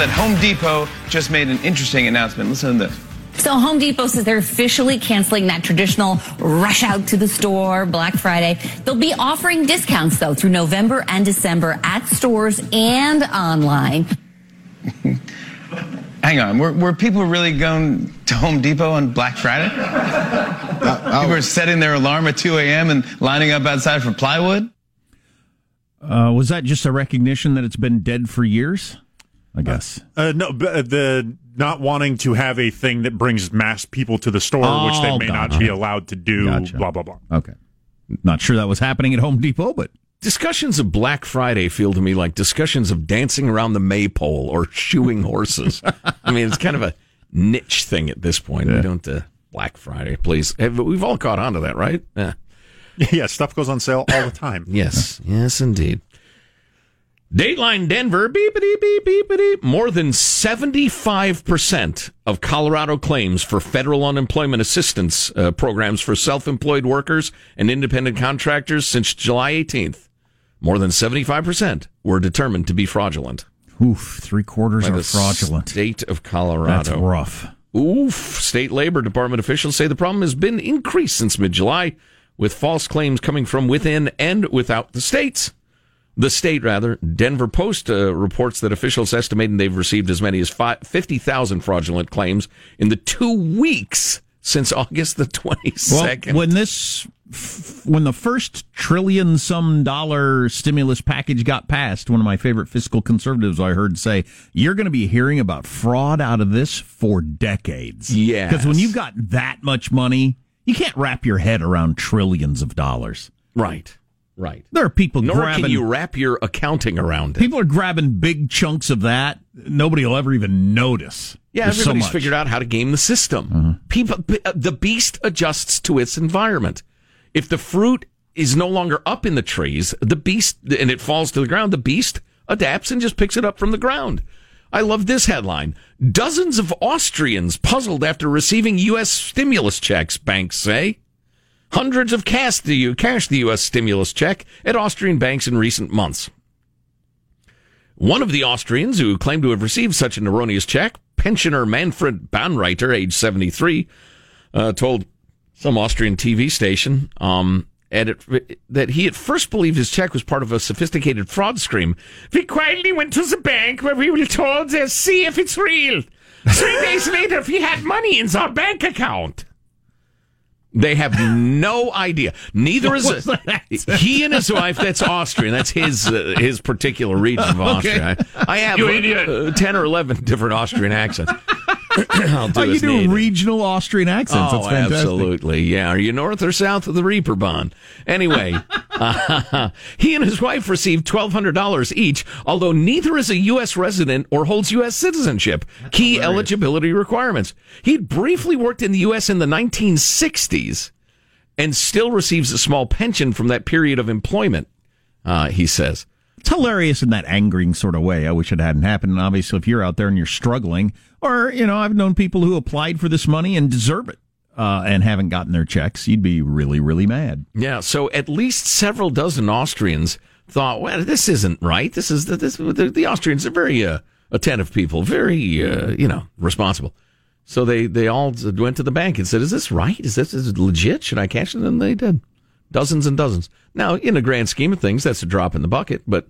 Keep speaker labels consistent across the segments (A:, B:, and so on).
A: also that Home Depot just made an interesting announcement. Listen to this.
B: So Home Depot says they're officially canceling that traditional rush out to the store Black Friday. They'll be offering discounts though through November and December at stores and online.
A: Hang on, were, were people really going to Home Depot on Black Friday?
C: Uh,
A: people were setting their alarm at 2 a.m. and lining up outside for plywood?
D: Uh, was that just a recognition that it's been dead for years? I guess.
E: Uh, no, b- uh, the not wanting to have a thing that brings mass people to the store, which they
D: Oh,
E: may
D: gotcha.
E: not be allowed to do.
D: Gotcha.
E: Blah blah blah.
D: Okay. Not sure that was happening at Home Depot, but
F: Discussions of Black Friday feel to me like discussions of dancing around the maypole or shoeing horses. I mean, it's kind of a niche thing at this point. We don't uh, Black Friday, please. Have- We've all caught on to that, right? Yeah.
E: Yeah, stuff goes on sale all the time.
F: Yes, yes, indeed. Dateline Denver, beepity beep beepity. More than 75% of Colorado claims for federal unemployment assistance uh, programs for self employed workers and independent contractors since July 18th, more than 75% were determined to be fraudulent.
D: oof, three quarters
F: By
D: are
F: the
D: fraudulent.
F: State of Colorado.
D: That's rough.
F: Oof. State Labor Department officials say the problem has been increased since mid July, with false claims coming from within and without the states. The state, rather, Denver Post uh, reports that officials estimating they've received as many as 50,000 fraudulent claims in the two weeks since August the 22nd.
D: Well, when this, when the first trillion some dollar stimulus package got passed, one of my favorite fiscal conservatives I heard say, "You're going to be hearing about fraud out of this for decades."
F: Yes.
D: because when you've got that much money, you can't wrap your head around trillions of dollars.
F: right, right.
D: There are people
F: Nor
D: grabbing.
F: can you wrap your accounting around it.
D: people are grabbing big chunks of that. Nobody will ever even notice.
F: Yeah,
D: There's
F: everybody's.
D: Mm-hmm.
F: figured out how to game the system. People, b- uh, the beast adjusts to its environment. If the fruit is no longer up in the trees, the beast and it falls to the ground, the beast adapts and just picks it up from the ground. I love this headline. Dozens of Austrians puzzled after receiving U.S. stimulus checks, banks say. Hundreds have cashed the, U- cashed the U.S. stimulus check at Austrian banks in recent months. One of the Austrians who claimed to have received such an erroneous check, pensioner Manfred Bahnreiter, age 73, uh, told some Austrian TV station um, that he at first believed his check was part of a sophisticated fraud scheme. We quietly went to the bank where we were told to see if it's real. Three days later, we had money in our bank account. They have no idea. Neither is he and his wife. That's Austrian. That's his uh, his particular region of Austria. I, I have uh, ten or eleven different Austrian accents. I'll do
D: Oh, you do
F: native.
D: regional Austrian accents.
F: Oh,
D: That's fantastic.
F: absolutely. Yeah. Are you north or south of the Reaper Bond? Anyway, uh, he and his wife received $1,200 each, although neither is a U.S. resident or holds U.S. citizenship. Key eligibility requirements. He'd briefly worked in the U.S. in the 1960s and still receives a small pension from that period of employment, uh, he says.
D: It's hilarious in that angering sort of way. I wish it hadn't happened. And obviously, if you're out there and you're struggling, or, you know, I've known people who applied for this money and deserve it uh, and haven't gotten their checks, you'd be really, really mad.
F: Yeah, so at least several dozen Austrians thought, well, this isn't right. This is the, this the, the Austrians are very uh, attentive people, very uh, you know responsible. So they they all went to the bank and said, "Is this right? Is this is it legit? Should I cash it?" And they did, dozens and dozens. Now, in the grand scheme of things, that's a drop in the bucket, but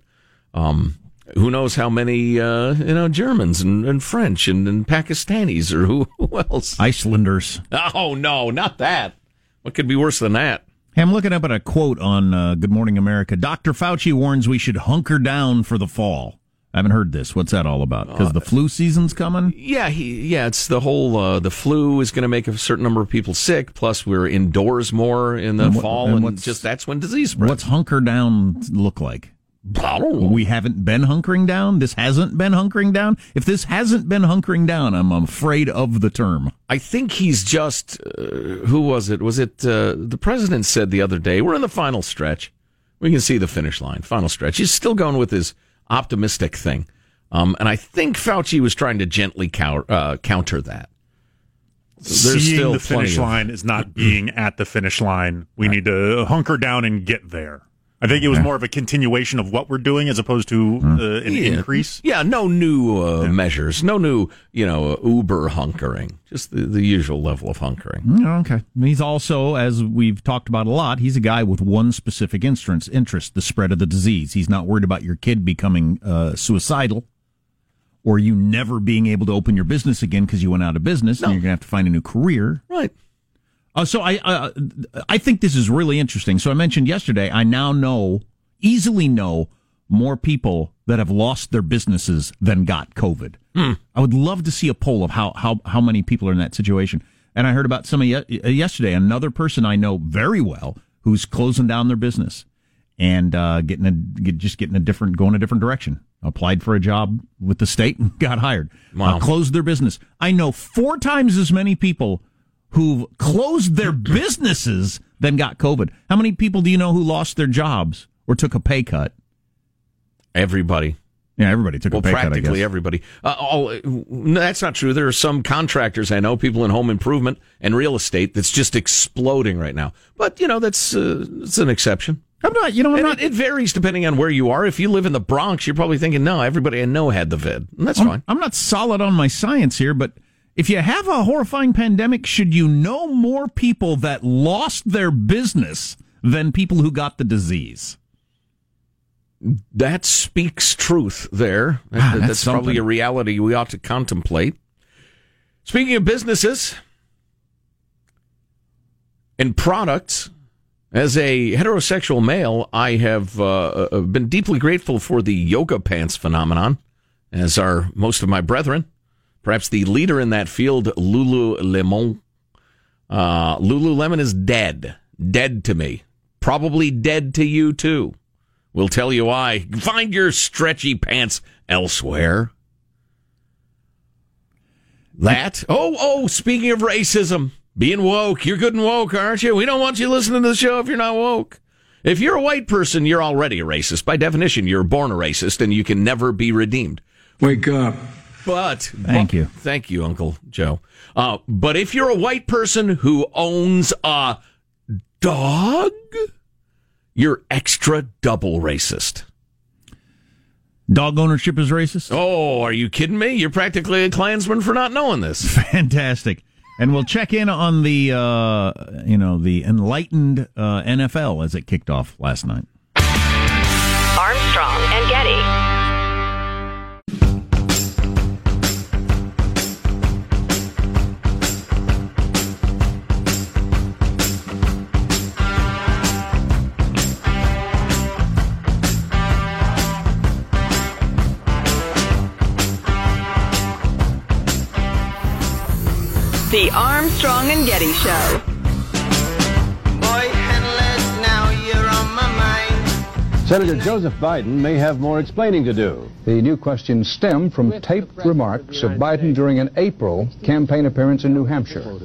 F: um, who knows how many uh, you know Germans and, and French and, and Pakistanis or who, who else?
D: Icelanders.
F: Oh no, not that. What could be worse than that?
D: Hey, I'm looking up at a quote on uh, Good Morning America. Dr. Fauci warns we should hunker down for the fall. I haven't heard this. What's that all about? Because the flu season's coming?
F: Yeah, he, yeah, it's the whole uh, the flu is going to make a certain number of people sick. Plus, we're indoors more in the
D: And what-
F: fall,
D: and
F: and, just that's when disease spreads.
D: What's hunker down look like?
F: I don't know.
D: We haven't been hunkering down. This hasn't been hunkering down. If this hasn't been hunkering down, I'm afraid of the term.
F: I think he's just uh, who was it? Was it uh, the president said the other day? We're in the final stretch. We can see the finish line, final stretch. He's still going with his optimistic thing, um, and I think Fauci was trying to gently counter, uh, counter that. So there's
E: Seeing
F: still
E: the finish
F: of-
E: line is not being at the finish line. We need to hunker down and get there. I think it was more of a continuation of what we're doing as opposed to uh, an
F: Yeah.
E: increase.
F: Yeah, no new uh, measures, no new, you know, Uber hunkering, just the, the usual level of hunkering.
D: Mm, Okay. He's also, as we've talked about a lot, he's a guy with one specific interest, interest the spread of the disease. He's not worried about your kid becoming uh, suicidal or you never being able to open your business again because you went out of business and you're going to have to find a new career.
F: Right.
D: Uh, so I uh, I think this is really interesting. So I mentioned yesterday, I now know, easily know, more people that have lost their businesses than got COVID. I would love to see a poll of how, how, how many people are in that situation. And I heard about some ye- yesterday, another person I know very well who's closing down their business and uh, getting a just getting a different going a different direction. Applied for a job with the state and got hired.
F: Wow.
D: Uh, closed their business. I know four times as many people who've closed their businesses than got COVID. How many people do you know who lost their jobs or took a pay cut?
F: Everybody.
D: Yeah, everybody took
F: Well,
D: a pay cut. I
F: practically everybody. Uh, all, no, that's not true. There are some contractors I know, people in home improvement and real estate, that's just exploding right now. But you know, that's uh, it's an exception.
D: I'm not. You know, I'm not.
F: it, it varies depending on where you are. If you live in the Bronx, you're probably thinking, no, everybody I know had the vid. And that's
D: I'm,
F: fine.
D: I'm not solid on my science here, but if you have a horrifying pandemic, should you know more people that lost their business than people who got the disease?
F: That speaks truth there.
D: Ah, that's
F: that's probably a reality we ought to contemplate. Speaking of businesses and products, as a heterosexual male, I have uh, uh, been deeply grateful for the yoga pants phenomenon, as are most of my brethren. Perhaps the leader in that field, Lululemon. Uh, Lululemon is dead. Dead to me. Probably dead to you, too. We'll tell you why. Find your stretchy pants elsewhere. That. Oh, oh, speaking of racism, being woke, you're good and woke, aren't you? We don't want you listening to the show if you're not woke. If you're a white person, you're already a racist. By definition, you're born a racist and you can never be redeemed.
G: Wake up.
F: But
D: Thank you.
F: thank you, Uncle Joe. Uh, but if you're a white person who owns a dog, you're extra double racist.
D: Dog ownership is racist.
F: Oh, are you kidding me? You're practically a Klansman for not knowing this.
D: Fantastic. And we'll check in on the uh, you know the enlightened uh, NFL as it kicked off last night.
H: The Armstrong and Getty Show.
I: Boy, headless, now you're on my mind.
J: Senator Joseph Biden may have more explaining to do.
K: The new questions stem from taped remarks of Biden during an April campaign appearance in New Hampshire.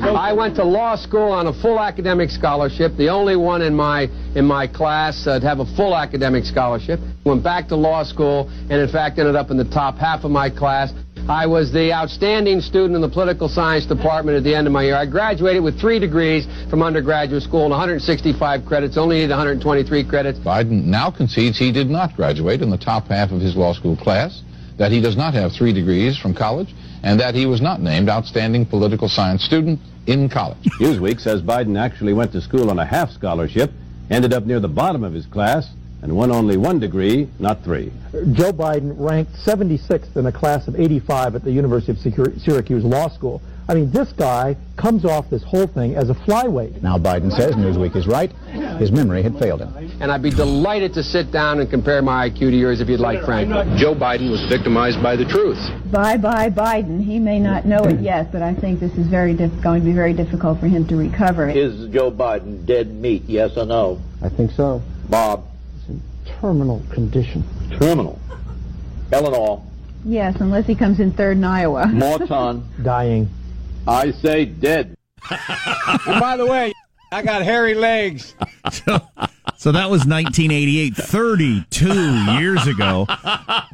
L: I went to law school on a full academic scholarship, the only one in my in my class uh, to have a full academic scholarship. Went back to law school and in fact ended up in the top half of my class. I was the outstanding student in the political science department at the end of my year. I graduated with three degrees from undergraduate school and 165 credits, only needed 123 credits.
C: Biden now concedes he did not graduate in the top half of his law school class, that he does not have three degrees from college, and that he was not named outstanding political science student in college.
J: Newsweek says Biden actually went to school on a half scholarship, ended up near the bottom of his class, and won only one degree, not three.
M: Joe Biden ranked 76th in a class of 85 at the University of Syracuse Law School. I mean, this guy comes off this whole thing as a flyweight.
K: Now Biden says Newsweek is right. His memory had failed him.
L: And I'd be delighted to sit down and compare my IQ to yours if you'd like, Frank.
K: Joe Biden was victimized by the truth.
N: Bye bye Biden. He may not know it yet, but I think this is very diff- going to be very difficult for him to recover.
O: Is Joe Biden dead meat, yes or no?
M: I think so.
O: Bob,
M: Terminal condition.
O: terminal. Eleanor,
N: Yes, unless he comes in third in Iowa.
O: Morton,
M: Dying.
O: I say dead.
I: And by the way, I got hairy legs.
D: So that was 1988, 32 years ago,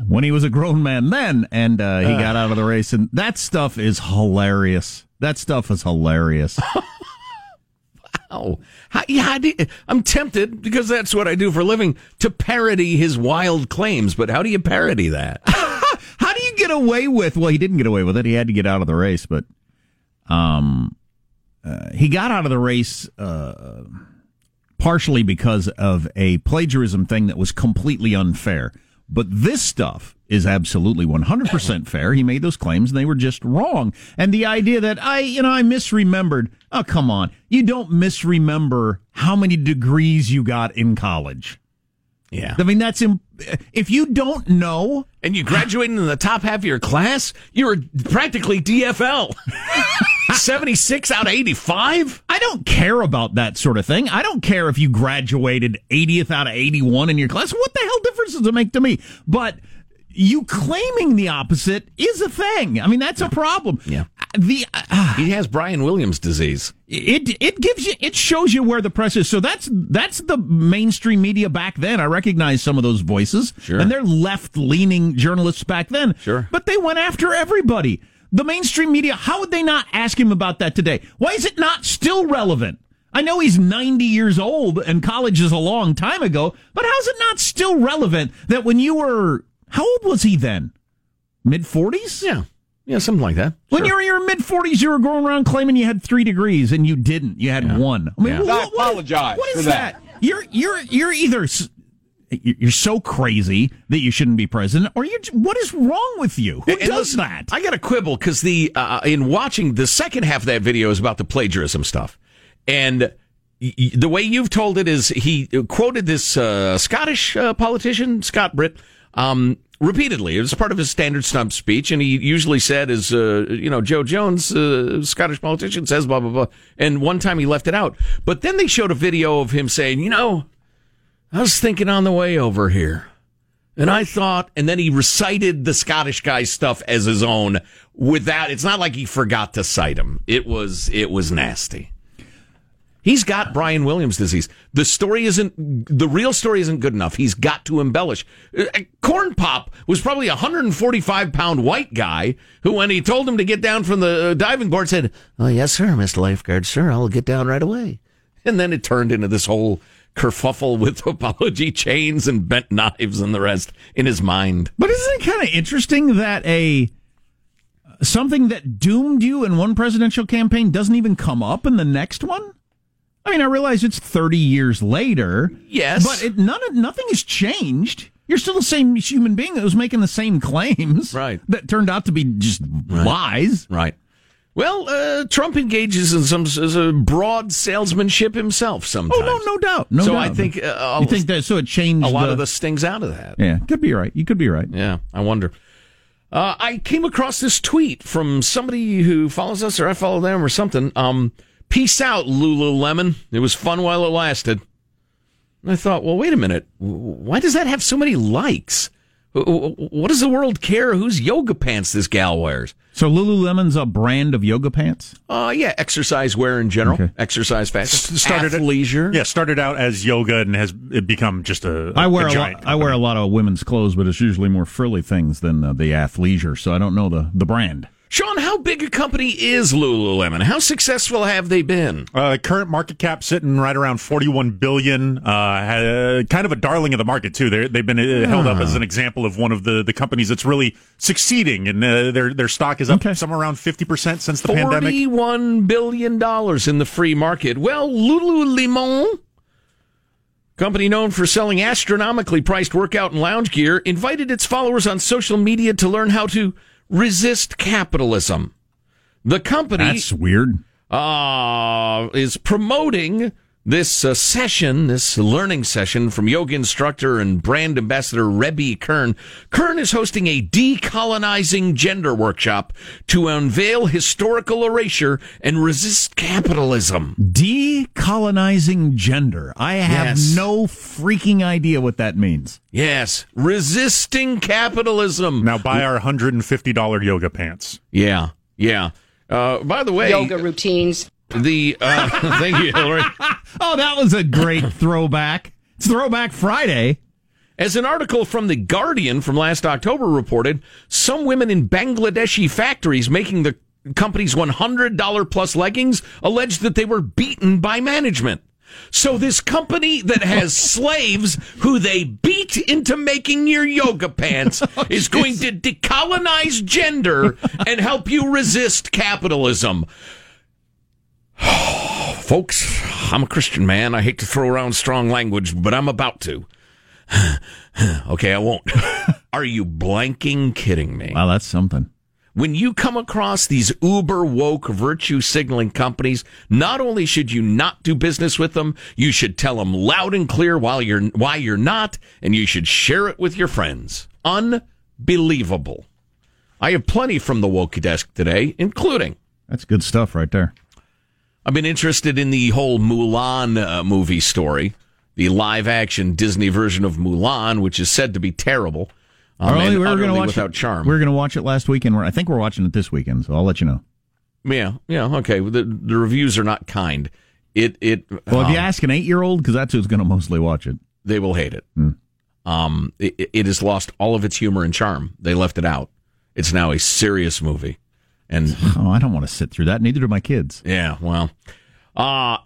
D: when he was a grown man then, and uh, he got out of the race. And that stuff is hilarious. That stuff is hilarious.
F: Yeah, how do you- I'm tempted because that's what I do for a living to parody his wild claims. But how do you parody that?
D: How do you get away with? Well, he didn't get away with it. He had to get out of the race, but um, uh, he got out of the race uh, partially because of a plagiarism thing that was completely unfair. But this stuff is absolutely 100% fair. He made those claims and they were just wrong. And the idea that I, you know, I misremembered. Oh, come on. You don't misremember how many degrees you got in college.
F: Yeah.
D: I mean, that's, Im- if you don't know.
F: And you graduated in the top half of your class, you were practically DFL. 76 out of 85?
D: I don't care about that sort of thing. I don't care if you graduated 80th out of 81 in your class. What the hell difference does it make to me? But you claiming the opposite is a thing. I mean, that's a problem.
F: Yeah.
D: The uh,
F: He has Brian Williams disease.
D: it it gives you it shows you where the press is. So that's that's the mainstream media back then. I recognize some of those voices.
F: Sure.
D: And they're left leaning journalists back then.
F: Sure.
D: But they went after everybody. The mainstream media, how would they not ask him about that today? Why is it not still relevant? I know he's 90 years old and college is a long time ago, but how's it not still relevant that when you were, how old was he then? Mid 40s?
F: Yeah. Yeah, something like that.
D: When
F: Sure.
D: you were in your mid 40s, you were going around claiming you had three degrees and you didn't. You had one. I mean,
F: Yeah.
D: what-
I: I
D: what- what-
I: apologize
D: what is
I: for
D: that? You're, you're, you're either. You're so crazy that you shouldn't be president, or you. What is wrong with you? Who
F: And
D: does
F: listen,
D: that?
F: I got to quibble because the uh, in watching the second half of that video is about the plagiarism stuff, and y- y- the way you've told it is he quoted this uh, Scottish uh, politician Scott Britt um, repeatedly. It was part of his standard stump speech, and he usually said, "As uh, you know, Joe Jones, uh, Scottish politician, says blah blah blah." And one time he left it out, but then they showed a video of him saying, "You know, I was thinking on the way over here." And I thought, and then he recited the Scottish guy's stuff as his own without, it's not like he forgot to cite him. It was, it was nasty. He's got Brian Williams disease. The story isn't, the real story isn't good enough. He's got to embellish. Uh, Corn Pop was probably a 145 pound white guy who, when he told him to get down from the uh, diving board, said, Oh, yes, sir, Mr. Lifeguard, sir, I'll get down right away. And then it turned into this whole kerfuffle with apology chains and bent knives and the rest in his mind.
D: But isn't it kind of interesting that a something that doomed you in one presidential campaign doesn't even come up in the next one? I mean, I realize it's 30 years later.
F: Yes.
D: But it, none of, nothing has changed. You're still the same human being that was making the same claims.
F: Right.
D: That turned out to be just lies.
F: Right. Well, uh, Trump engages in some s- a broad salesmanship himself sometimes.
D: Oh, no, no doubt. No doubt.
F: so
D: doubt.
F: I think uh,
D: you think that, so it changed
F: a lot
D: the,
F: of the stings out of that.
D: Yeah, could be right. You could be right.
F: Yeah, I wonder. Uh, I came across this tweet from somebody who follows us, or I follow them, or something. Um, Peace out, Lululemon. It was fun while it lasted. And I thought, well, wait a minute. Why does that have so many likes? W- w- What does the world care whose yoga pants this gal wears?
D: So Lululemon's a brand of yoga pants?
F: Uh, yeah, exercise wear in general, exercise fashion,
E: started
F: athleisure.
E: Yeah, started out as yoga and has it become just a.
D: I wear
E: a
D: a
E: giant
D: lot, I wear a lot of women's clothes, but it's usually more frilly things than uh, the athleisure. So I don't know the, the brand.
F: Sean, how big a company is Lululemon? How successful have they been?
E: Uh, current market cap sitting right around 41 billion. Uh, kind of a darling of the market too. They're, they've been uh, held up as an example of one of the, the companies that's really succeeding, and uh, their their stock is up somewhere around 50 percent since the pandemic.
F: Forty-one billion dollars in the free market. Well, Lululemon, company known for selling astronomically priced workout and lounge gear, invited its followers on social media to learn how to resist capitalism. The company
D: That's weird.
F: uh, is promoting this uh, session, this learning session from yoga instructor and brand ambassador Rebby Kern. Kern is hosting a decolonizing gender workshop to unveil historical erasure and resist capitalism.
D: Decolonizing gender. I have
F: Yes.
D: no freaking idea what that means.
F: Yes, resisting capitalism.
E: Now buy our $150 yoga pants.
F: Yeah, yeah. Uh, by the way,
G: yoga routines.
F: The uh, thank you, Hillary.
D: Oh, that was a great throwback. It's Throwback Friday.
F: As an article from The Guardian from last October reported, some women in Bangladeshi factories making the company's $100 plus leggings alleged that they were beaten by management. So this company that has slaves who they beat into making your yoga pants is going to decolonize gender and help you resist capitalism. Folks, I'm a Christian man. I hate to throw around strong language, but I'm about to. okay, I won't. Are you blanking kidding me?
D: Wow, that's something.
F: When you come across these uber woke virtue signaling companies, not only should you not do business with them, you should tell them loud and clear while you're, why you're not, and you should share it with your friends. Unbelievable. I have plenty from the woke desk today, including.
D: That's good stuff right there.
F: I've been interested in the whole Mulan uh, movie story, the live action Disney version of Mulan, which is said to be terrible. Um,
D: Early,
F: and
D: we were going to watch
F: without
D: it.
F: charm.
D: We were going to watch it last weekend. I think we're watching it this weekend, so I'll let you know.
F: Yeah, yeah, okay. The, the reviews are not kind. It it
D: Well, if you
F: um,
D: ask an eight-year-old, because that's who's going to mostly watch it.
F: they will hate it.
D: Hmm.
F: Um, it, it has lost all of its humor and charm. They left it out. It's now a serious movie, and
D: Oh, I don't want to sit through that. Neither do my kids.
F: yeah, well, uh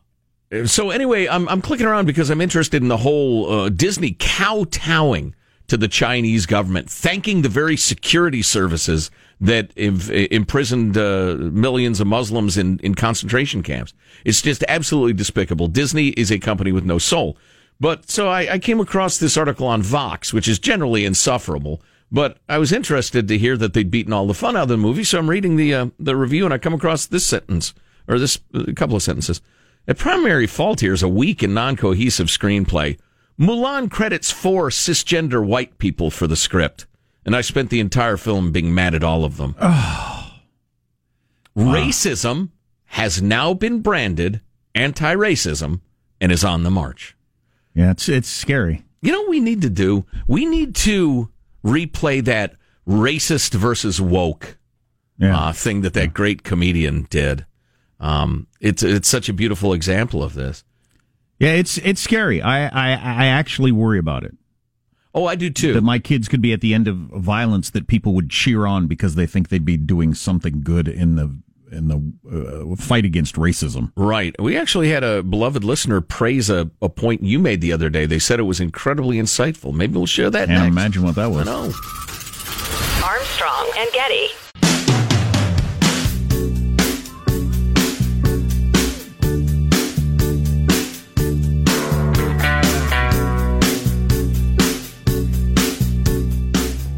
F: so anyway, I'm I'm clicking around because I'm interested in the whole uh, Disney kowtowing to the Chinese government, thanking the very security services that have imprisoned uh, millions of Muslims in, in concentration camps. It's just absolutely despicable. Disney is a company with no soul. But so I, I came across this article on Vox, which is generally insufferable. But I was interested to hear that they'd beaten all the fun out of the movie, so I'm reading the uh, the review, and I come across this sentence or this a couple of sentences. A primary fault here is a weak and non-cohesive screenplay. Mulan credits four cisgender white people for the script, and I spent the entire film being mad at all of them. Racism has now been branded anti-racism and is on the march.
D: Yeah, it's it's scary.
F: You know what we need to do? We need to replay that racist versus woke uh, thing that that great comedian did. Um, it's it's such a beautiful example of this.
D: Yeah, it's it's scary. I I, I actually worry about it.
F: Oh, I do too.
D: That my kids could be at the end of violence that people would cheer on because they think they'd be doing something good in the in the uh, fight against racism.
F: Right. We actually had a beloved listener praise a, a point you made the other day. They said it was incredibly insightful. Maybe we'll share that
D: Can't
F: next.
D: imagine what that
F: I
D: was.
F: know.
H: Armstrong and Getty.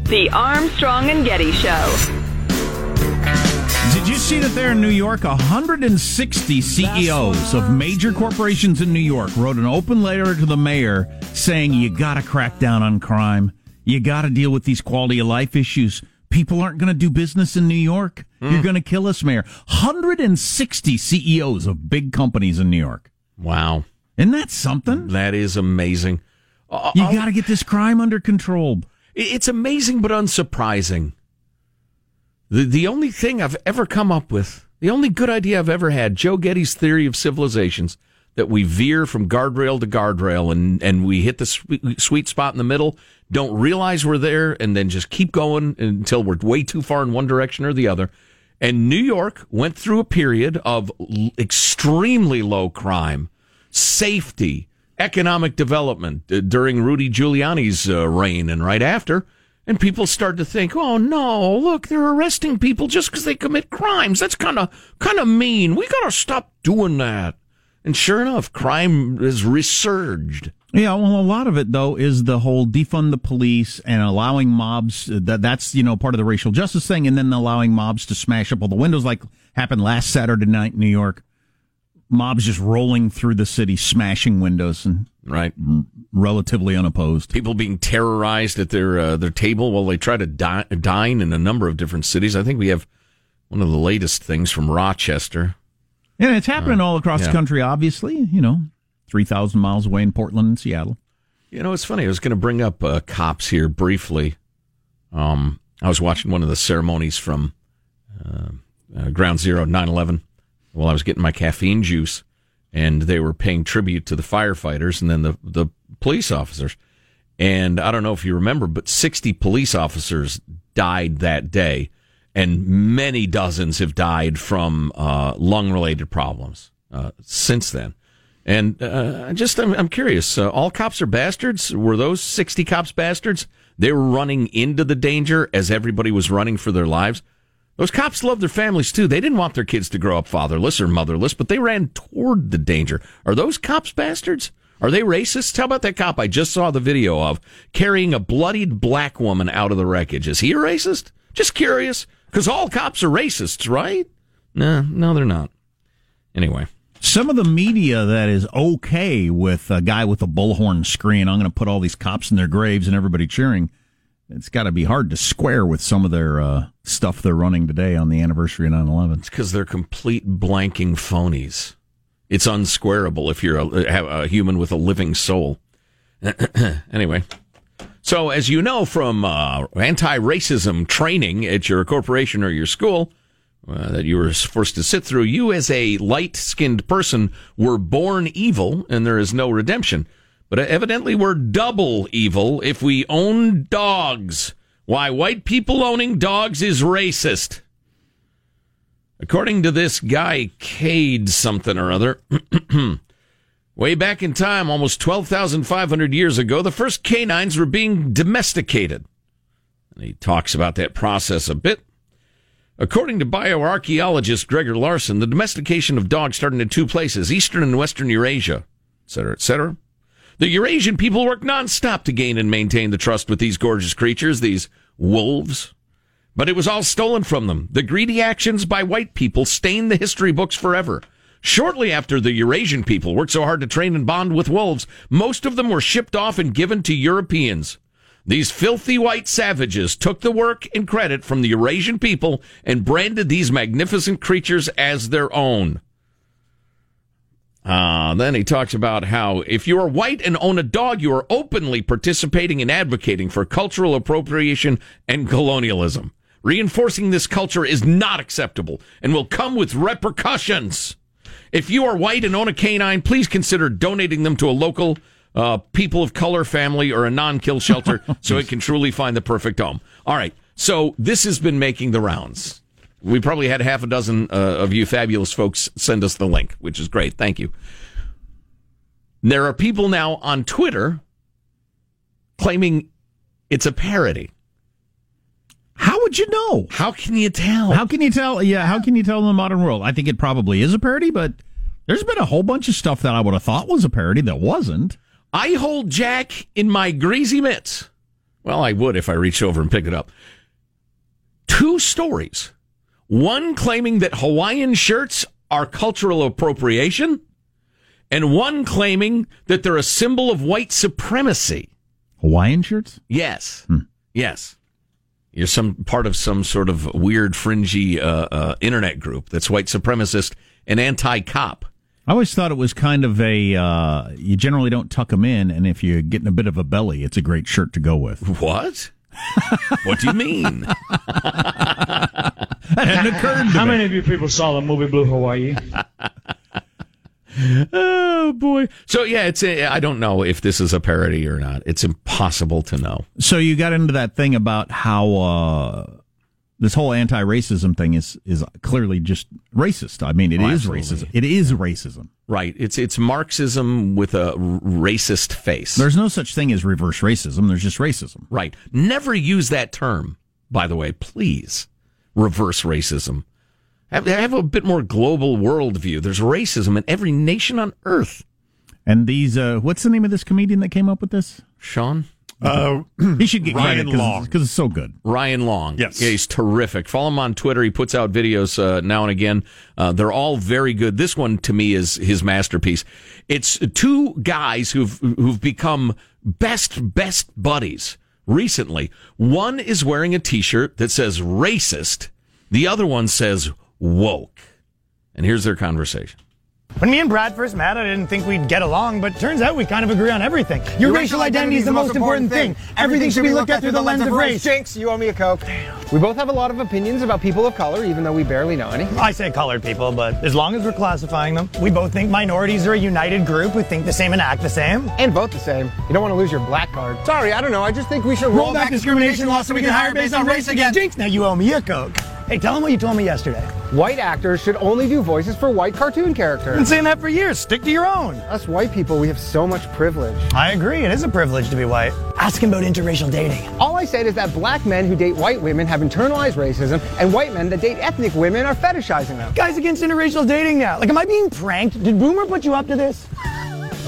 H: The Armstrong and Getty Show.
D: See that there in New York, 160 CEOs of major corporations in New York wrote an open letter to the mayor saying you got to crack down on crime. You got to deal with these quality of life issues. People aren't going to do business in New York. You're going to kill us, mayor. 160 CEOs of big companies in New York.
F: Wow.
D: Isn't that something?
F: That is amazing. Uh,
D: You got to get this crime under control.
F: It's amazing but unsurprising. The the only thing I've ever come up with, the only good idea I've ever had, Joe Getty's theory of civilizations, that we veer from guardrail to guardrail and, and we hit the sweet, sweet spot in the middle, don't realize we're there, and then just keep going until we're way too far in one direction or the other. And New York went through a period of extremely low crime, safety, economic development uh, during Rudy Giuliani's uh, reign and right after. And people start to think, "Oh no, look, they're arresting people just because they commit crimes. That's kind of kind of mean. We got to stop doing that." And sure enough, crime has resurged.
D: Yeah, well, a lot of it though is the whole defund the police and allowing mobs. That that's you know part of the racial justice thing, and then allowing mobs to smash up all the windows, like happened last Saturday night in New York. Mobs just rolling through the city, smashing windows, and
F: right,
D: relatively unopposed.
F: People being terrorized at their uh, their table while they try to di- dine in a number of different cities. I think we have one of the latest things from Rochester.
D: And it's happening
F: Uh,
D: all across
F: yeah.
D: the country. Obviously, you know, three thousand miles away in Portland and Seattle.
F: You know, it's funny. I was going to bring up uh, cops here briefly. Um, I was watching one of the ceremonies from uh, uh, Ground Zero 9 11 while I was getting my caffeine juice, and they were paying tribute to the firefighters and then the, the police officers. And I don't know if you remember, but 60 police officers died that day. and many dozens have died from uh, lung related problems uh, since then. And uh, just, I'm, I'm curious. Uh, all cops are bastards. Were those 60 cops bastards? They were running into the danger as everybody was running for their lives. Those cops love their families too. They didn't want their kids to grow up fatherless or motherless, but they ran toward the danger. Are those cops bastards? Are they racists? How about that cop I just saw the video of carrying a bloodied black woman out of the wreckage? Is he a racist? Just curious. Because all cops are racists, right? No, no, they're not. Anyway.
D: Some of the media that is okay with a guy with a bullhorn screen, I'm going to put all these cops in their graves and everybody cheering. It's got to be hard to square with some of their uh, stuff they're running today on the anniversary of 9 11.
F: It's because they're complete blanking phonies. It's unsquareable if you're a, a human with a living soul. anyway. So, as you know from uh, anti racism training at your corporation or your school, uh, that you were forced to sit through, you as a light skinned person were born evil and there is no redemption. But evidently we're double evil if we own dogs. Why white people owning dogs is racist. According to this guy, Cade something or other, way back in time, almost 12,500 years ago, the first canines were being domesticated. And he talks about that process a bit. According to bioarchaeologist Greger Larson, the domestication of dogs started in two places, eastern and western Eurasia, etc., etc. The Eurasian people worked nonstop to gain and maintain the trust with these gorgeous creatures, these wolves. But it was all stolen from them. The greedy actions by white people stained the history books forever. Shortly after the Eurasian people worked so hard to train and bond with wolves, most of them were shipped off and given to Europeans. These filthy white savages took the work and credit from the Eurasian people and branded these magnificent creatures as their own. Uh, then he talks about how if you are white and own a dog, you are openly participating and advocating for cultural appropriation and colonialism. Reinforcing this culture is not acceptable and will come with repercussions. If you are white and own a canine, please consider donating them to a local uh, people of color family or a non-kill shelter so it can truly find the perfect home. All right. So this has been making the rounds. We probably had half a dozen uh, of you fabulous folks send us the link, which is great. Thank you. There are people now on Twitter claiming it's a parody.
D: How would you know?
F: How can you tell?
D: How can you tell? Yeah, how can you tell in the modern world? I think it probably is a parody, but there's been a whole bunch of stuff that I would have thought was a parody that wasn't.
F: I hold Jack in my greasy mitts. Well, I would if I reached over and picked it up. Two stories. One claiming that Hawaiian shirts are cultural appropriation, and one claiming that they're a symbol of white supremacy.
D: Hawaiian shirts?
F: Yes. Hmm. Yes. You're some part of some sort of weird, fringy uh, uh, internet group that's white supremacist and anti-cop.
D: I always thought it was kind of a uh, you generally don't tuck them in, and if you're getting a bit of a belly, it's a great shirt to go with.
F: What? what do you mean?
D: that hadn't occurred to
G: How
D: me.
G: many of you people saw the movie Blue Hawaii?
F: oh boy! So yeah, it's a, I don't know if this is a parody or not. It's impossible to know.
D: So you got into that thing about how uh, this whole anti-racism thing is is clearly just racist. I mean, it
F: Oh,
D: is
F: absolutely.
D: racism. It is racism.
F: Right? It's it's Marxism with a r- racist face.
D: There's no such thing as reverse racism. There's just racism.
F: Right. Never use that term, by the way, please. Reverse racism. Have, have a bit more global worldview. There's racism in every nation on earth.
D: And these, uh, what's the name of this comedian that came up with this?
F: Sean?
E: Uh,
D: he should get
E: Ryan
D: credit
E: Long.
D: because it's so good.
F: Ryan Long.
E: Yes.
F: Yeah, he's terrific. Follow him on Twitter. He puts out videos uh, now and again. Uh, they're all very good. This one to me is his masterpiece. It's two guys who've who've become best best buddies recently. One is wearing a T-shirt that says racist. The other one says woke. And here's their conversation.
P: When me and Brad first met, I didn't think we'd get along, but turns out we kind of agree on everything. Your, racial identity is the most important thing. Everything should be looked at through the lens of race.
Q: Jinx, you owe me a Coke. We both have a lot of opinions about people of color, even though we barely know any.
P: I say colored people, but as long as we're classifying them, we both think minorities are a united group who think the same and act the same.
Q: And vote the same. You don't want to lose your black card. Sorry, I don't know. I just think we should
P: Roll back discrimination laws so we can hire based on race again. Jinx, now you owe me a Coke. Hey, tell him what you told me yesterday.
Q: White actors should only do voices for white cartoon characters.
P: I've been saying that for years. Stick to your own.
Q: Us white people, we have so much privilege.
P: I agree. It is a privilege to be white. Ask him about interracial dating.
Q: All I said is that black men who date white women have internalized racism, and white men that date ethnic women are fetishizing them.
P: Guys against interracial dating now. Like, am I being pranked? Did Boomer put you up to this?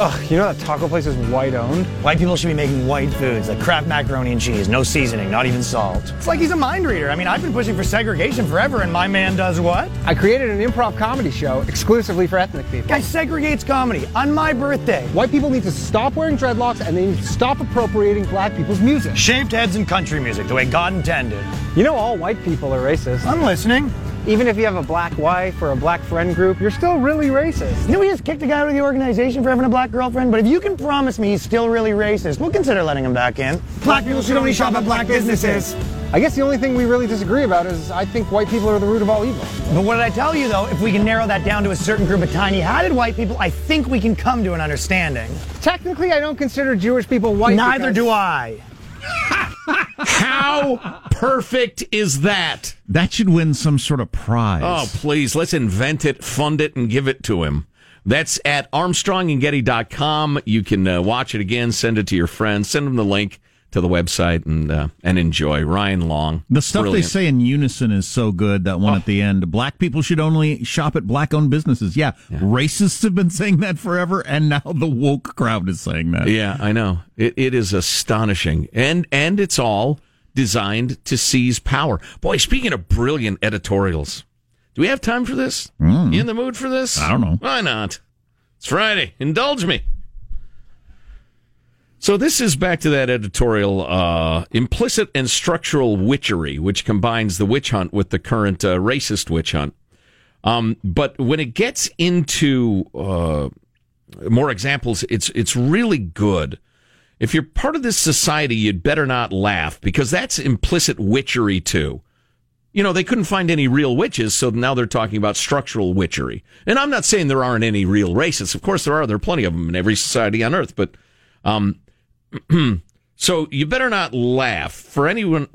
Q: Ugh, you know that taco place is white owned?
P: White people should be making white foods like Kraft macaroni and cheese, no seasoning, not even salt. It's like he's a mind reader. I mean, I've been pushing for segregation forever, and my man does what?
Q: I created an improv comedy show exclusively for ethnic people.
P: Guy segregates comedy on my birthday.
Q: White people need to stop wearing dreadlocks and they need to stop appropriating black people's music.
P: Shaved heads and country music, the way God intended.
Q: You know, all white people are racist.
P: I'm listening.
Q: Even if you have a black wife or a black friend group, you're still really racist.
P: You know, we just kicked a guy out of the organization for having a black girlfriend, but if you can promise me he's still really racist, we'll consider letting him back in. Black people should only shop at black businesses.
Q: I guess the only thing we really disagree about is I think white people are the root of all evil.
P: But what did I tell you, though? If we can narrow that down to a certain group of tiny-hatted white people, I think we can come to an understanding.
Q: Technically, I don't consider Jewish people white.
P: Neither
Q: because-
P: do I.
F: How perfect is that?
D: That should win some sort of prize.
F: Oh, please, let's invent it, fund it, and give it to him. That's at armstrongandgetty.com. You can uh, watch it again, send it to your friends, send them the link to the website, and uh, and enjoy. Ryan Long.
D: The stuff
F: Brilliant.
D: they say in unison is so good. That one at the end. Black people should only shop at black-owned businesses. Yeah, racists have been saying that forever, and now the woke crowd is saying that.
F: Yeah, I know. It, it is astonishing. And and it's all designed to seize power. Boy, speaking of brilliant editorials, do we have time for this? You in the mood for this?
D: I don't know.
F: Why not? It's Friday. Indulge me. So this is back to that editorial, uh, implicit and structural witchery, which combines the witch hunt with the current uh, racist witch hunt. Um, but when it gets into uh, more examples, it's it's really good. If you're part of this society, you'd better not laugh because that's implicit witchery too. You know, they couldn't find any real witches, so now they're talking about structural witchery. And I'm not saying there aren't any real racists. Of course there are. There are plenty of them in every society on earth. But um, so you better not laugh. For anyone,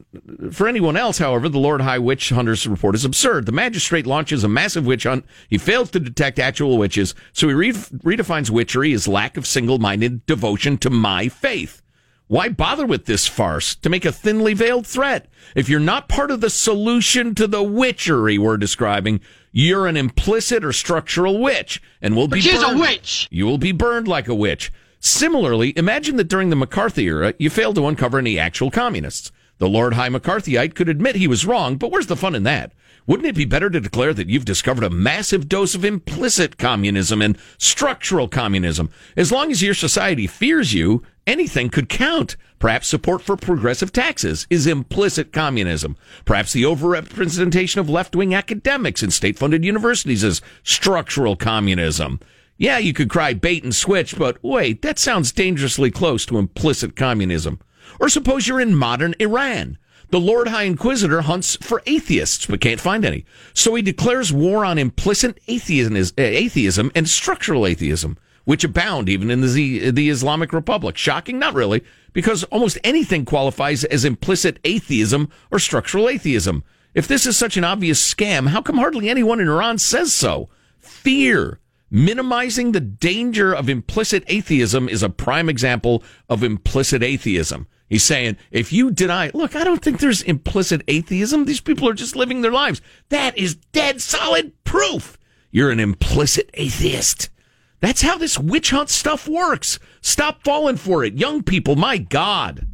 F: for anyone else, however, the Lord High Witch Hunters report is absurd. The magistrate launches a massive witch hunt. He fails to detect actual witches, so he re- redefines witchery as lack of single-minded devotion to my faith. Why bother with this farce to make a thinly veiled threat? If you're not part of the solution to the witchery we're describing, you're an implicit or structural witch, and will be
R: she's a witch!
F: You will be burned like a witch. Similarly, imagine that during the McCarthy era, you failed to uncover any actual communists. The Lord High McCarthyite could admit he was wrong, but where's the fun in that? Wouldn't it be better to declare that you've discovered a massive dose of implicit communism and structural communism? As long as your society fears you, anything could count. Perhaps support for progressive taxes is implicit communism. Perhaps the overrepresentation of left-wing academics in state-funded universities is structural communism. Yeah, you could cry bait and switch, but wait, that sounds dangerously close to implicit communism. Or suppose you're in modern Iran. The Lord High Inquisitor hunts for atheists, but can't find any. So he declares war on implicit atheism, and structural atheism, which abound even in the, the Islamic Republic. Shocking? Not really, because almost anything qualifies as implicit atheism or structural atheism. If this is such an obvious scam, how come hardly anyone in Iran says so? Fear. Minimizing the danger of implicit atheism is a prime example of implicit atheism. He's saying, if you deny, look, I don't think there's implicit atheism. These people are just living their lives. That is dead solid proof. You're an implicit atheist. That's how this witch hunt stuff works. Stop falling for it. Young people, my God.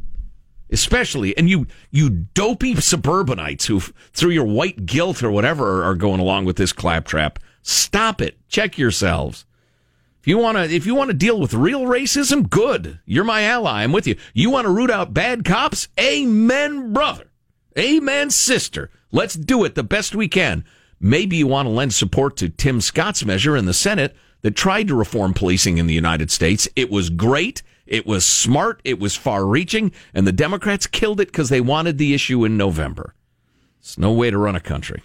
F: Especially, and you, you dopey suburbanites who, through your white guilt or whatever, are going along with this claptrap. Stop it. Check yourselves. If you want to, if you want to deal with real racism, good. You're my ally. I'm with you. You want to root out bad cops? Amen, brother. Amen, sister. Let's do it the best we can. Maybe you want to lend support to Tim Scott's measure in the Senate that tried to reform policing in the United States. It was great. It was smart. It was far reaching. And the Democrats killed it because they wanted the issue in November. It's no way to run a country.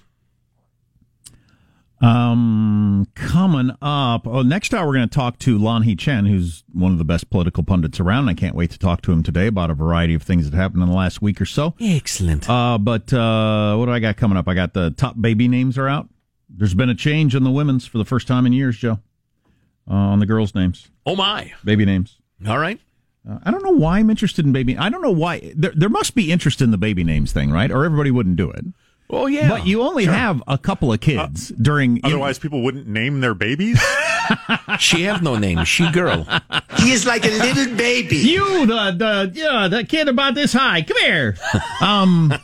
D: Um, coming up, oh, next hour we're going to talk to Lanhee Chen, who's one of the best political pundits around. I can't wait to talk to him today about a variety of things that happened in the last week or so.
F: Excellent.
D: Uh, but uh, what do I got coming up? I got the top baby names are out. There's been a change in the women's for the first time in years, Joe, uh, on the girls' names,
F: Oh my!
D: baby names.
F: All right.
D: Uh, I don't know why I'm interested in baby. I don't know why. There, there must be interest in the baby names thing, right? Or everybody wouldn't do it.
F: Oh yeah.
D: But you only have a couple of kids during.
E: Otherwise, people wouldn't name their babies.
F: she have no name. She girl.
R: He is like a little baby.
D: You, the the yeah, the kid about this high. Come here. Um,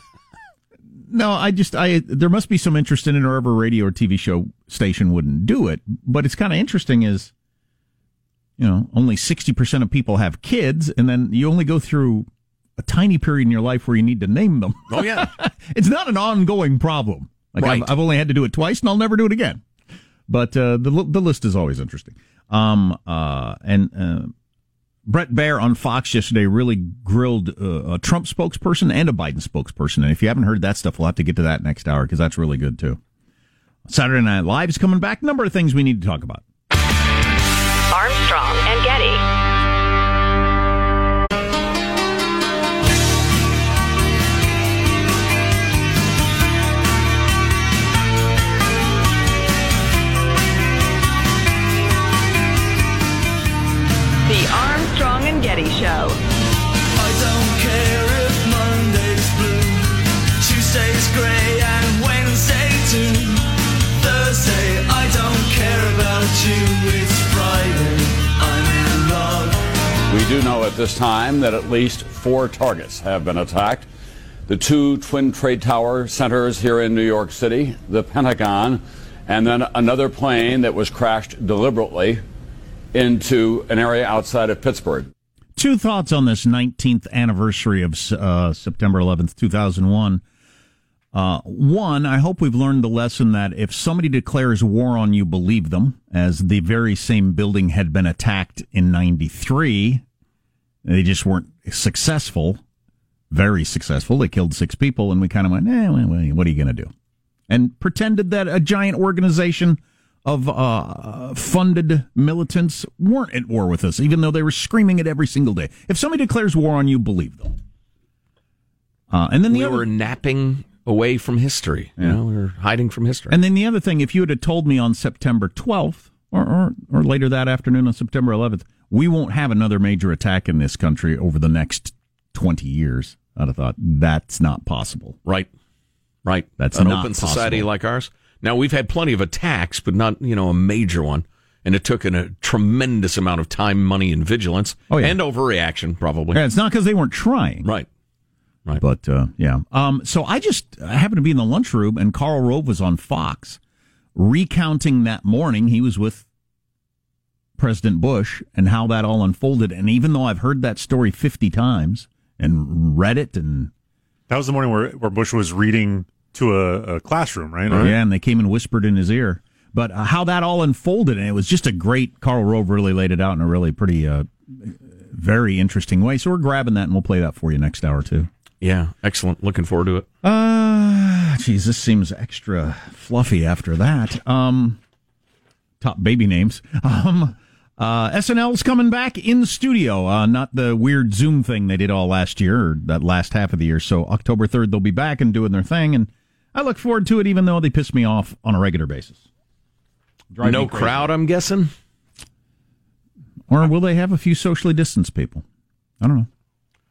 D: no, I just I there must be some interest in it, or every radio or TV show station wouldn't do it. But it's kind of interesting is, you know, only sixty percent of people have kids, and then you only go through a tiny period in your life where you need to name them.
F: Oh yeah.
D: it's not an ongoing problem. Like
F: Right.
D: I've, I've only had to do it twice, and I'll never do it again. But uh, the the list is always interesting. Um, uh, and uh, Bret Baier on Fox yesterday really grilled uh, a Trump spokesperson and a Biden spokesperson. And if you haven't heard that stuff, we'll have to get to that next hour because that's really good too. Saturday Night Live is coming back. Number of things we need to talk about.
H: Armstrong and Getty. Armstrong Getty Show.
R: I don't care if Monday's blue, Tuesday's grey, and Wednesday too. Thursday, I don't care about you. It's Friday, I'm in love.
S: We do know at this time that at least four targets have been attacked. The two Twin Trade Tower centers here in New York City, the Pentagon, and then another plane that was crashed deliberately into an area outside of Pittsburgh.
D: Two thoughts on this 19th anniversary of uh, September 11th, 2001. Uh, one, I hope we've learned the lesson that if somebody declares war on you, believe them, as the very same building had been attacked in 93. They just weren't successful, very successful. They killed six people, and we kind of went, eh, what are you going to do? And pretended that a giant organization of uh, funded militants weren't at war with us, even though they were screaming it every single day. If somebody declares war on you, believe them. Uh, and then the
F: we
D: other,
F: were napping away from history. You know, we were hiding from history.
D: And then the other thing, if you had told me on September 12th or, or, or later that afternoon on September 11th, we won't have another major attack in this country over the next 20 years, I'd have thought that's not possible.
F: Right. Right.
D: That's
F: an
D: not
F: open society like ours. Now we've had plenty of attacks, but not you know a major one. And it took an, a tremendous amount of time, money, and vigilance,
D: Oh, yeah.
F: and overreaction, probably.
D: Yeah, it's not because they weren't trying.
F: Right. Right.
D: But uh, yeah. Um, so I just I happened to be in the lunchroom, and Karl Rove was on Fox recounting that morning he was with President Bush and how that all unfolded. And even though I've heard that story fifty times and read it, and
E: That was the morning where, where Bush was reading to a, a classroom, right?
D: yeah, and they came and whispered in his ear. But uh, how that all unfolded, and it was just a great. Karl Rove really laid it out in a really pretty, uh, very interesting way. So we're grabbing that, and we'll play that for you next hour too.
F: Yeah, excellent. Looking forward to it.
D: Uh, geez, this seems extra fluffy after that. Um, top baby names. Um, uh, SNL's coming back in the studio. Uh, not the weird Zoom thing they did all last year or that last half of the year. So October 3rd, they'll be back and doing their thing. And I look forward to it, even though they piss me off on a regular basis. Drive
F: no crowd, I'm guessing.
D: Or will they have a few socially distanced people? I don't know.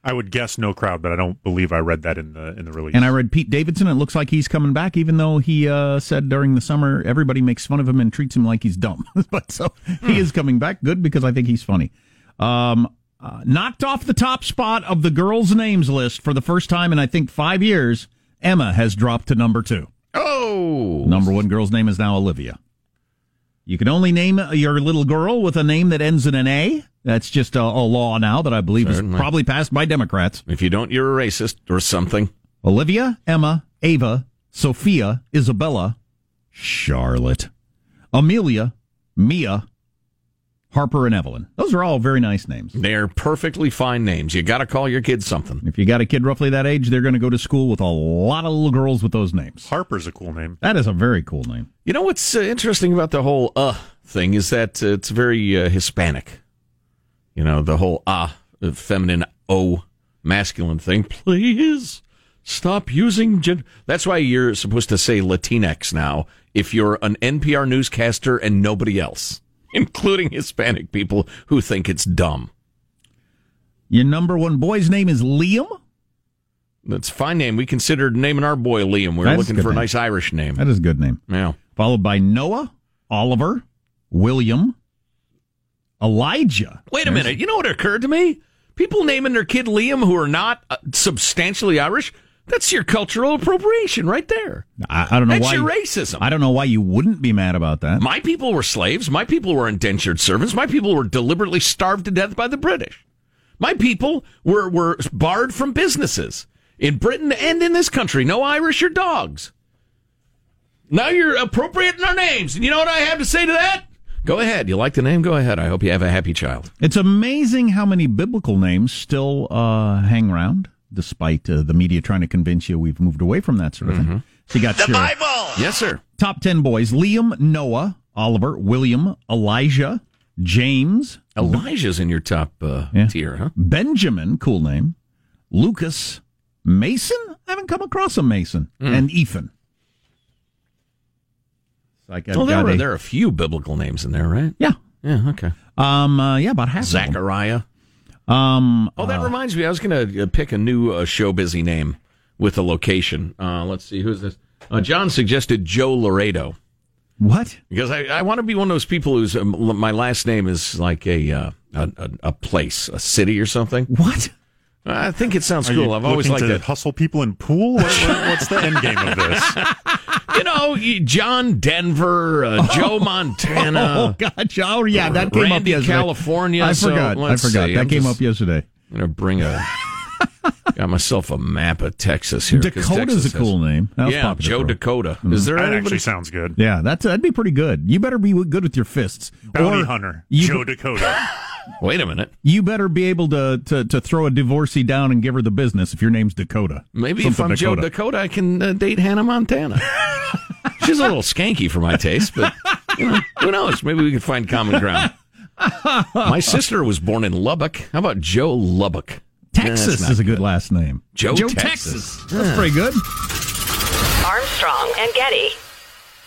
E: I would guess no crowd, but I don't believe I read that in the in the release.
D: And I read Pete Davidson. It looks like he's coming back, even though he uh, said during the summer everybody makes fun of him and treats him like he's dumb. but so he is coming back. Good because I think he's funny. Um, uh, knocked off the top spot of the girls' names list for the first time in I think five years. Emma has dropped to number two.
F: Oh,
D: Number one girl's name is now Olivia. You can only name your little girl with a name that ends in an A. That's just a, a law now that I believe
F: Certainly.
D: is probably passed by Democrats.
F: If you don't, you're a racist or something.
D: Olivia, Emma, Ava, Sophia, Isabella, Charlotte, Amelia, Mia, Harper and Evelyn. Those are all very nice names.
F: They're perfectly fine names. You got to call your kids something.
D: If you got a kid roughly that age, they're going to go to school with a lot of little girls with those names.
E: Harper's a cool name.
D: That is a very cool name.
F: You know what's uh, interesting about the whole uh thing is that uh, it's very uh, Hispanic. You know, the whole ah, uh, feminine o, masculine thing. Please stop using gen- That's why you're supposed to say Latinx now if you're an NPR newscaster and nobody else, including Hispanic people who think it's dumb.
D: Your number one boy's name is Liam.
F: That's a fine name. We considered naming our boy Liam. We were
D: That's
F: looking
D: good
F: for a
D: name.
F: nice Irish name.
D: That is a good name.
F: Yeah.
D: Followed by Noah, Oliver, William, Elijah.
F: Wait a minute. You know what occurred to me? People naming their kid Liam who are not uh, substantially Irish. That's your cultural appropriation right there.
D: I, I don't know
F: That's
D: why.
F: your racism.
D: I don't know why you wouldn't be mad about that.
F: My people were slaves. My people were indentured servants. My people were deliberately starved to death by the British. My people were, were barred from businesses in Britain and in this country. No Irish or dogs. Now you're appropriating our names. And you know what I have to say to that? Go ahead. You like the name? Go ahead. I hope you have a happy child.
D: It's amazing how many biblical names still uh, hang around, despite uh, the media trying to convince you we've moved away from that sort of thing. So you got your
F: Yes, sir.
D: top 10 boys Liam, Noah, Oliver, William, Elijah, James,
F: Elijah's in your top uh,
D: Yeah.
F: tier, huh?
D: Benjamin, cool name, Lucas, Mason, I haven't come across a Mason, and Ethan. It's Like
F: Well, there
D: got
F: are,
D: a-
F: there are a few biblical names in there, right?
D: yeah,
F: Yeah, okay.
D: um, uh, yeah, about half. of them.
F: Zachariah.
D: Um,
F: Oh, that reminds me. I was going to pick a new uh, show busy name with a location. Uh, let's see. Who's this? Uh, John suggested Joe Laredo
D: what?
F: because I, I want to be one of those people whose um, my last name is like a, uh, a, a a place, a city or something.
D: What?
F: I think it sounds
E: Are
F: cool.
E: you
F: I've always liked
E: to
F: it.
E: hustle people in pool. What, what- what's the end game of this?
F: You know, John Denver, uh, Joe Montana.
D: oh, gotcha. Oh, yeah, that came up
F: Randy,
D: yesterday.
F: California.
D: I
F: So,
D: forgot. I forgot.
F: see.
D: That
F: I'm
D: came
F: just
D: up yesterday.
F: I'm gonna bring a. got myself a map of Texas here. 'cause
D: Dakota's
F: Texas
D: a
F: has-
D: cool name. That was
F: yeah, Joe
D: for a-
F: Dakota. Is there
E: That
F: anybody?
E: actually sounds good.
D: Yeah, that's that'd be pretty good. You better be good with your fists.
E: Bounty
D: Or
E: hunter,
D: You,
E: Joe Dakota.
F: Wait a minute.
D: you better be able to, to to throw a divorcee down and give her the business if your name's Dakota.
F: Maybe if I'm Joe Dakota, I can uh, date Hannah Montana. She's a little skanky for my taste, but you know, who knows? Maybe we can find common ground. My sister was born in Lubbock. How about Joe Lubbock?
D: Texas
F: That's
D: is a good last name.
F: Joe
D: Joe
F: Texas.
D: Texas. That's pretty good.
H: Armstrong and Getty.